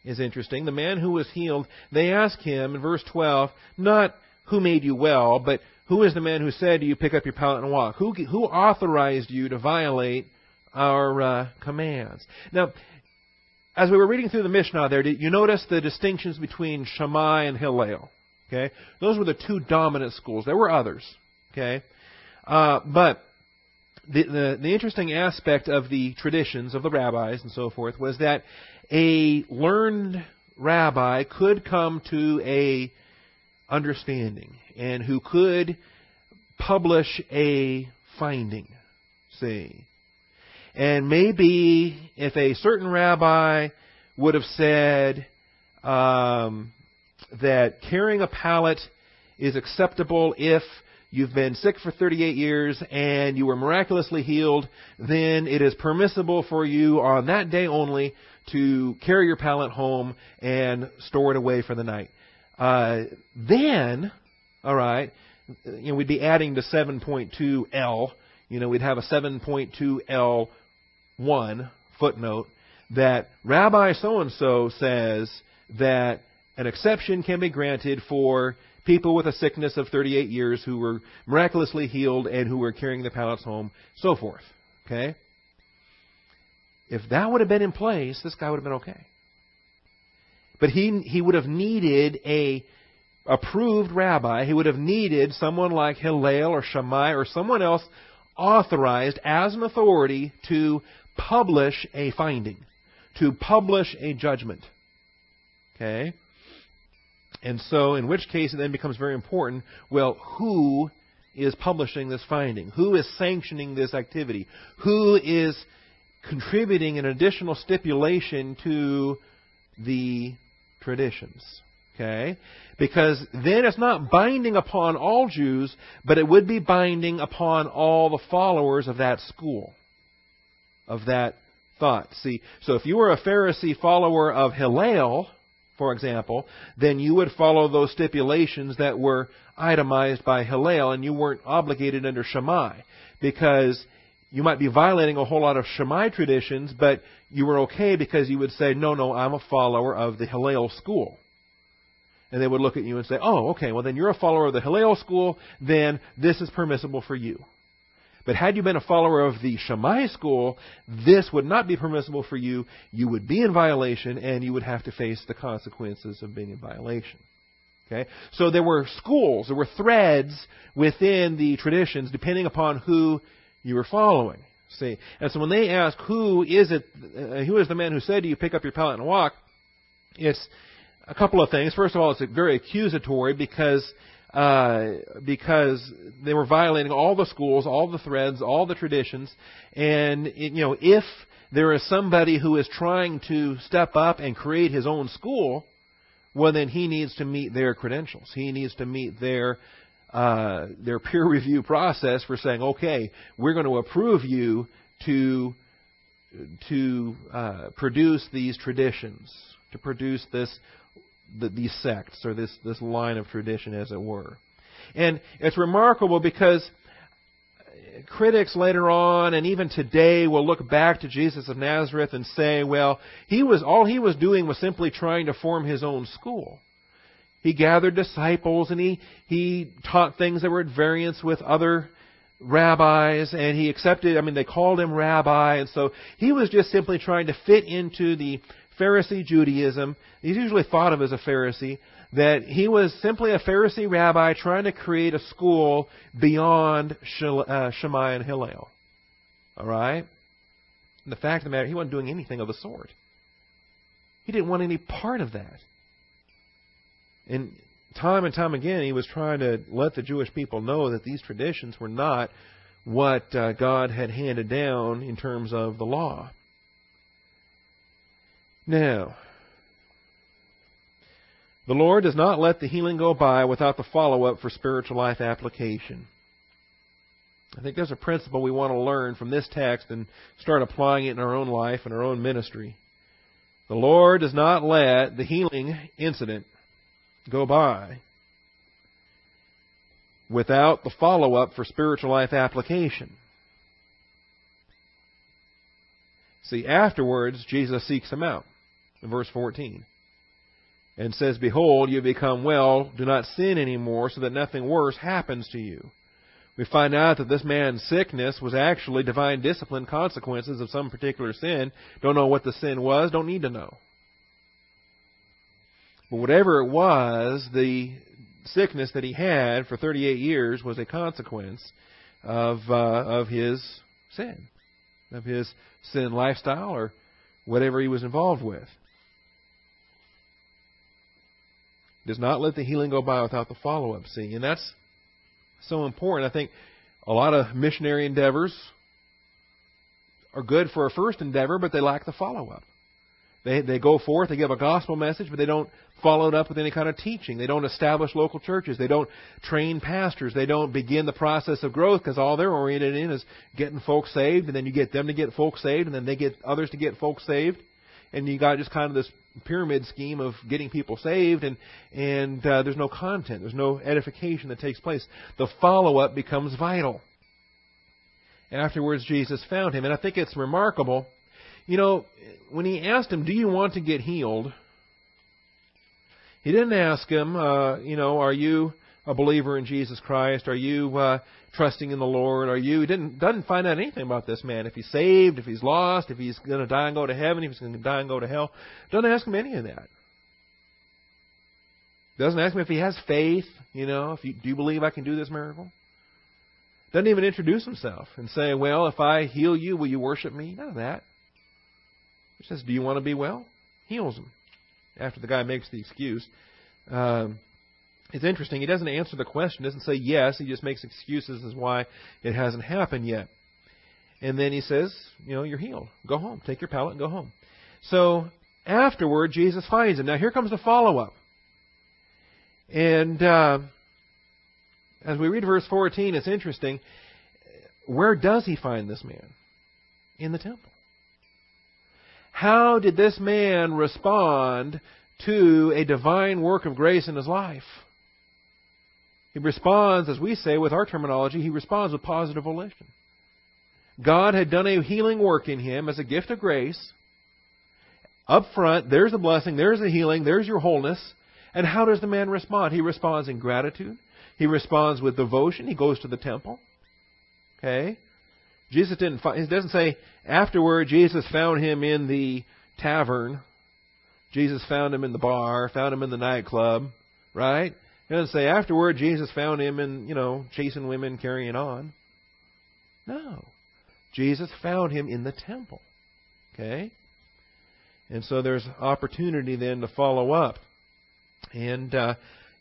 is interesting. The man who was healed, they ask him in verse 12, not who made you well, but who is the man who said you, pick up your pallet and walk? Who, who authorized you to violate our uh, commands? Now, as we were reading through the Mishnah there, did you notice the distinctions between Shammai and Hillel? Okay, those were the two dominant schools. There were others. Okay, uh, but the, the, the interesting aspect of the traditions of the rabbis and so forth was that a learned rabbi could come to a understanding and who could publish a finding, see. And maybe if a certain rabbi would have said um, that carrying a pallet is acceptable if you've been sick for 38 years and you were miraculously healed, then it is permissible for you on that day only to carry your pallet home and store it away for the night. Uh, then, all right, you know, we'd be adding to 7.2L. You know, we'd have a 7.2L1 footnote that Rabbi so and so says that an exception can be granted for people with a sickness of 38 years who were miraculously healed and who were carrying the pallets home, so forth. Okay? If that would have been in place, this guy would have been okay. But he, he would have needed a approved rabbi, he would have needed someone like Hillel or Shammai or someone else authorized as an authority to publish a finding, to publish a judgment. Okay? And so, in which case it then becomes very important well, who is publishing this finding? Who is sanctioning this activity? Who is contributing an additional stipulation to the traditions? Okay? Because then it's not binding upon all Jews, but it would be binding upon all the followers of that school, of that thought. See, so if you were a Pharisee follower of Hillel, for example, then you would follow those stipulations that were itemized by Hillel, and you weren't obligated under Shammai, because you might be violating a whole lot of Shammai traditions, but you were okay because you would say, no, no, I'm a follower of the Hillel school. And they would look at you and say, oh, okay, well then you're a follower of the Hillel school, then this is permissible for you. But had you been a follower of the Shammai school, this would not be permissible for you. You would be in violation, and you would have to face the consequences of being in violation. Okay? So there were schools, there were threads within the traditions, depending upon who you were following. See, and so when they ask who is it, uh, who is the man who said to you, pick up your pallet and walk, it's a couple of things. First of all, it's very accusatory because uh, because they were violating all the schools, all the threads, all the traditions, and you know if there is somebody who is trying to step up and create his own school, well then he needs to meet their credentials. He needs to meet their uh, their peer review process for saying, okay, we're going to approve you to to uh, produce these traditions, to produce this the, these sects or this, this line of tradition, as it were. And it's remarkable because critics later on and even today will look back to Jesus of Nazareth and say, well, he was all he was doing was simply trying to form his own school. He gathered disciples and he he taught things that were at variance with other rabbis and he accepted I mean they called him rabbi and so he was just simply trying to fit into the Pharisee Judaism, he's usually thought of as a Pharisee, that he was simply a Pharisee rabbi trying to create a school beyond uh, Shammai and Hillel. All right? And the fact of the matter, he wasn't doing anything of the sort. He didn't want any part of that. And time and time again, he was trying to let the Jewish people know that these traditions were not what uh, God had handed down in terms of the law. Now, the Lord does not let the healing go by without the follow up for spiritual life application. I think there's a principle we want to learn from this text and start applying it in our own life and our own ministry. The Lord does not let the healing incident go by without the follow up for spiritual life application. See, afterwards, Jesus seeks him out in verse 14. And says, Behold, you become well, do not sin anymore, so that nothing worse happens to you. We find out that this man's sickness was actually divine discipline consequences of some particular sin. Don't know what the sin was, don't need to know. But whatever it was, the sickness that he had for 38 years was a consequence of uh, of his sin, of his sin lifestyle or whatever he was involved with. does not let the healing go by without the follow up. See, and that's so important. I think a lot of missionary endeavors are good for a first endeavor, but they lack the follow up. They they go forth, they give a gospel message, but they don't follow it up with any kind of teaching. They don't establish local churches. They don't train pastors. They don't begin the process of growth because all they're oriented in is getting folks saved, and then you get them to get folks saved, and then they get others to get folks saved, and you got just kind of this pyramid scheme of getting people saved, and and uh, there's no content, there's no edification that takes place. The follow up becomes vital. Afterwards, Jesus found him, and I think it's remarkable. You know, when he asked him, "Do you want to get healed?" He didn't ask him, uh, you know, "Are you a believer in Jesus Christ? Are you uh, trusting in the Lord? Are you He didn't doesn't find out anything about this man. If he's saved, if he's lost, if he's going to die and go to heaven, if he's going to die and go to hell. Doesn't ask him any of that. Doesn't ask him if he has faith. You know, if you, do you believe I can do this miracle? Doesn't even introduce himself and say, "Well, if I heal you, will you worship me?" None of that. He says, "Do you want to be well?" Heals him. After the guy makes the excuse, um, it's interesting. He doesn't answer the question. Doesn't say yes. He just makes excuses as why it hasn't happened yet. And then he says, "You know, you're healed. Go home. Take your pallet and go home." So afterward, Jesus finds him. Now here comes the follow-up. And uh, as we read verse 14, it's interesting. Where does he find this man? In the temple. How did this man respond to a divine work of grace in his life? He responds, as we say with our terminology, he responds with positive volition. God had done a healing work in him as a gift of grace. Up front, there's the blessing, there's the healing, there's your wholeness. And how does the man respond? He responds in gratitude. He responds with devotion. He goes to the temple. Okay? Jesus didn't find, it doesn't say afterward Jesus found him in the tavern. Jesus found him in the bar, found him in the nightclub, right? It doesn't say afterward Jesus found him in, you know, chasing women, carrying on. No. Jesus found him in the temple. Okay? And so there's opportunity then to follow up. And uh,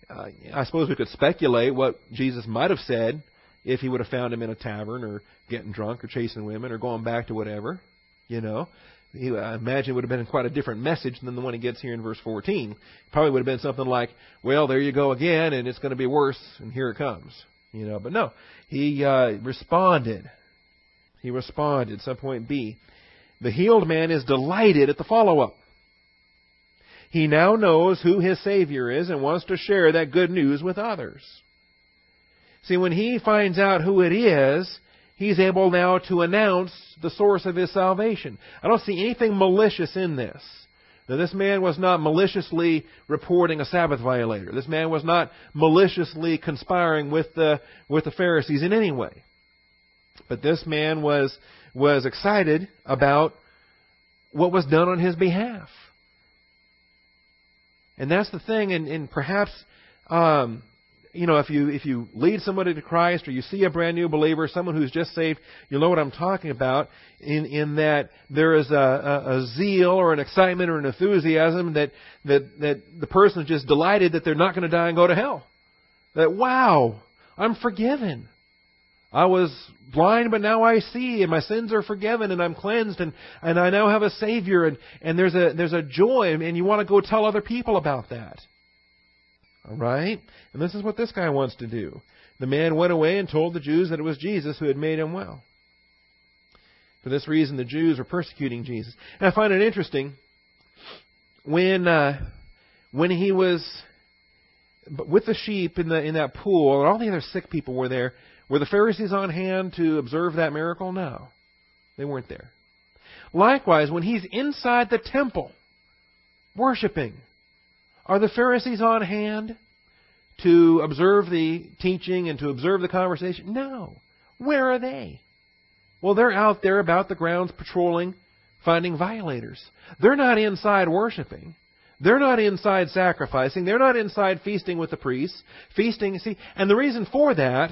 uh, I suppose we could speculate what Jesus might have said if he would have found him in a tavern or getting drunk or chasing women or going back to whatever. You know, he, I imagine it would have been quite a different message than the one he gets here in verse 14. Probably would have been something like, "Well, there you go again, and it's going to be worse, and here it comes." You know, but no, he uh, responded. He responded. Some point B. The healed man is delighted at the follow-up. He now knows who his Savior is and wants to share that good news with others. See, when he finds out who it is, he's able now to announce the source of his salvation. I don't see anything malicious in this. Now, this man was not maliciously reporting a Sabbath violator. This man was not maliciously conspiring with the, with the Pharisees in any way. But this man was, was excited about what was done on his behalf. And that's the thing, and, and perhaps, um, you know, if you if you lead somebody to Christ or you see a brand new believer, someone who's just saved, you'll know what I'm talking about. In in that there is a, a, a zeal or an excitement or an enthusiasm that that that the person is just delighted that they're not going to die and go to hell. That wow, I'm forgiven. I was blind, but now I see, and my sins are forgiven, and I'm cleansed, and, and I now have a Savior, and, and there's a there's a joy, and you want to go tell other people about that. All right? And this is what this guy wants to do. The man went away and told the Jews that it was Jesus who had made him well. For this reason, the Jews were persecuting Jesus. And I find it interesting when uh, when he was with the sheep in the in that pool, and all the other sick people were there. Were the Pharisees on hand to observe that miracle? No. They weren't there. Likewise, when he's inside the temple, worshiping, are the Pharisees on hand to observe the teaching and to observe the conversation? No. Where are they? Well, they're out there about the grounds patrolling, finding violators. They're not inside worshiping. They're not inside sacrificing. They're not inside feasting with the priests. Feasting, see, and the reason for that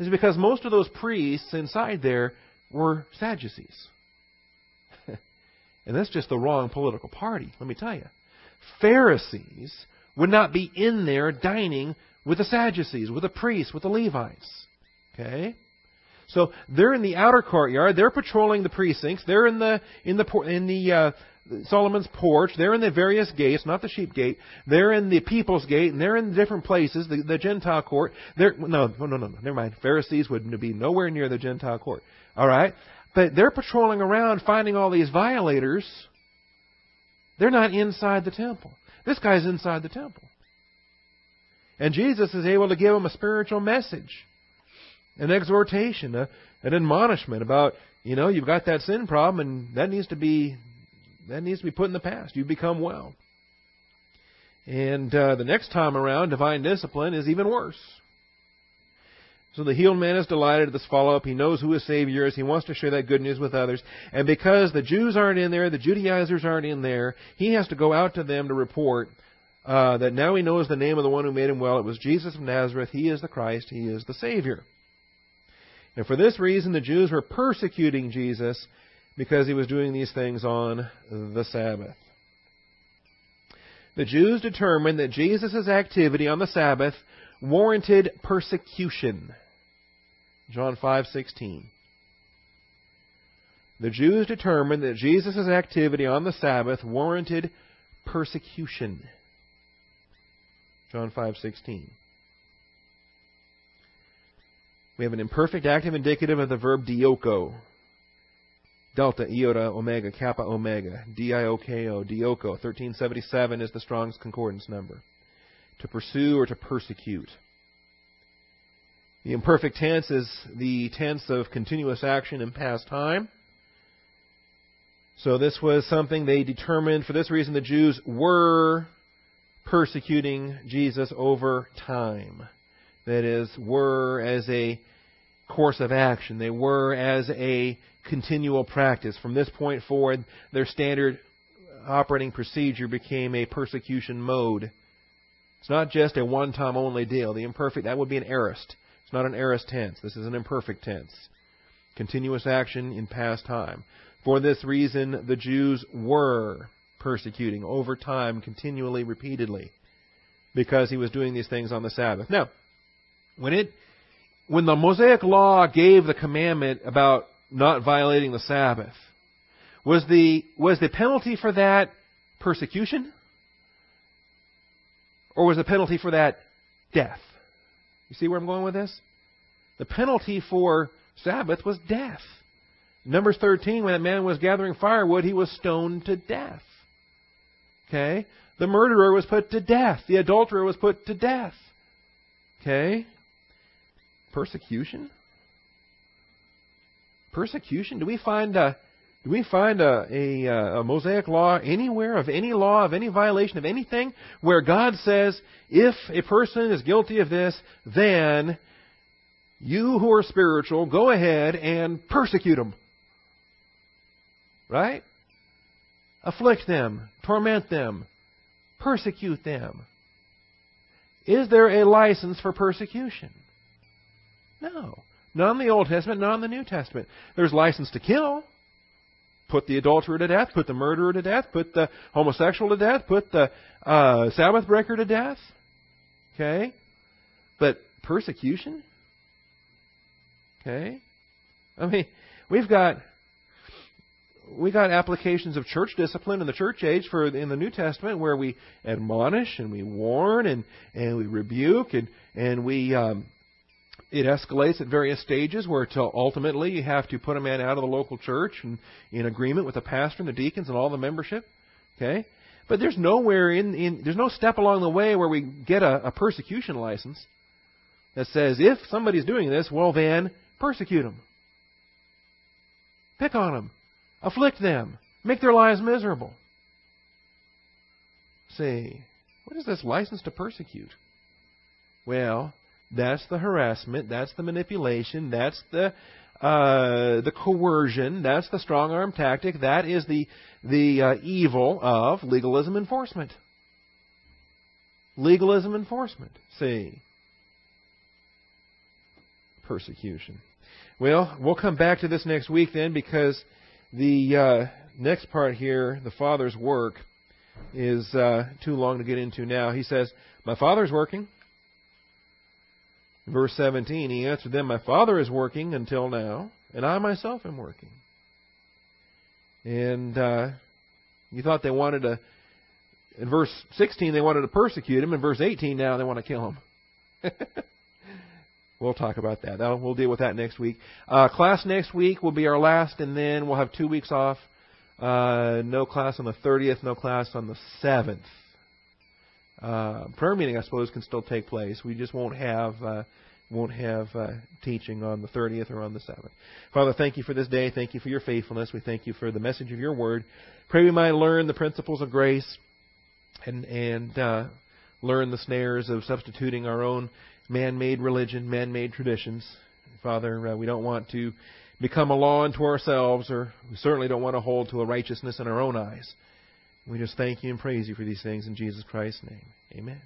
is because most of those priests inside there were Sadducees. and that's just the wrong political party, let me tell you. Pharisees would not be in there dining with the Sadducees, with the priests, with the Levites. Okay? So they're in the outer courtyard. They're patrolling the precincts. They're in the in the in the uh, Solomon's porch. They're in the various gates, not the sheep gate. They're in the people's gate, and they're in different places, the, the Gentile court. They're, no, no, no, no, never mind. Pharisees would be nowhere near the Gentile court. All right? But they're patrolling around finding all these violators. They're not inside the temple. This guy's inside the temple. And Jesus is able to give them a spiritual message, an exhortation, a, an admonishment about, you know, you've got that sin problem and that needs to be that needs to be put in the past. You've become well. And uh, the next time around, divine discipline is even worse. So the healed man is delighted at this follow up. He knows who his Savior is. He wants to share that good news with others. And because the Jews aren't in there, the Judaizers aren't in there, he has to go out to them to report uh, that now he knows the name of the one who made him well. It was Jesus of Nazareth. He is the Christ. He is the Savior. And for this reason, the Jews were persecuting Jesus because he was doing these things on the Sabbath. The Jews determined that Jesus' activity on the Sabbath warranted persecution. John 5:16. The Jews determined that Jesus' activity on the Sabbath warranted persecution. John 5:16. We have an imperfect active indicative of the verb dioko. Delta, iota, omega, kappa, omega. D-I-O-K-O, dioko. 1377 is the Strong's Concordance number. To pursue or to persecute. The imperfect tense is the tense of continuous action in past time. So this was something they determined. For this reason, the Jews were persecuting Jesus over time. That is, were as a course of action. They were as a continual practice. From this point forward, their standard operating procedure became a persecution mode. It's not just a one time only deal. The imperfect, that would be an aorist. It's not an aorist tense. This is an imperfect tense. Continuous action in past time. For this reason, the Jews were persecuting over time, continually, repeatedly, because he was doing these things on the Sabbath. Now, when it, when the Mosaic Law gave the commandment about not violating the Sabbath, was the, was the penalty for that persecution? Or was the penalty for that death? You see where I'm going with this? The penalty for Sabbath was death. Numbers 13, when that man was gathering firewood, he was stoned to death. Okay? The murderer was put to death. The adulterer was put to death. Okay? Persecution? Persecution? Do we find a do we find a, a, a, Mosaic law anywhere of any law, of any violation of anything, where God says, if a person is guilty of this, then you who are spiritual, go ahead and persecute them? Right? Afflict them, torment them, persecute them. Is there a license for persecution? No. Not in the Old Testament, not in the New Testament. There's license to kill. Put the adulterer to death, put the murderer to death, put the homosexual to death, put the uh, Sabbath breaker to death. Okay? But persecution? Okay? I mean, we've got we got applications of church discipline in the church age for in the New Testament where we admonish and we warn and and we rebuke and and we um, it escalates at various stages where till ultimately you have to put a man out of the local church and in agreement with the pastor and the deacons and all the membership. Okay, but there's nowhere in, in there's no step along the way where we get a, a persecution license that says if somebody's doing this, well then persecute them, pick on them, afflict them, make their lives miserable. See, what is this license to persecute? Well, that's the harassment. That's the manipulation. That's the uh, the coercion. That's the strong arm tactic. That is the the uh, evil of legalism enforcement. Legalism enforcement. See, persecution. Well, we'll come back to this next week then because the uh, next part here, the Father's work, is uh, too long to get into now. He says, "My Father's working." Verse 17, he answered them, My Father is working until now, and I myself am working. And uh, you thought they wanted to, in verse 16, they wanted to persecute him. In verse 18, now they want to kill him. we'll talk about that. That'll, we'll deal with that next week. Uh, class next week will be our last, and then we'll have two weeks off. Uh, no class on the 30th, no class on the 7th. Uh, prayer meeting, I suppose, can still take place. We just won't have uh, won't have uh, teaching on the 30th or on the 7th. Father, thank you for this day. Thank you for your faithfulness. We thank you for the message of your word. Pray we might learn the principles of grace and and uh, learn the snares of substituting our own man-made religion, man-made traditions. Father, uh, we don't want to become a law unto ourselves, or we certainly don't want to hold to a righteousness in our own eyes. We just thank you and praise you for these things in Jesus Christ's name. Amen.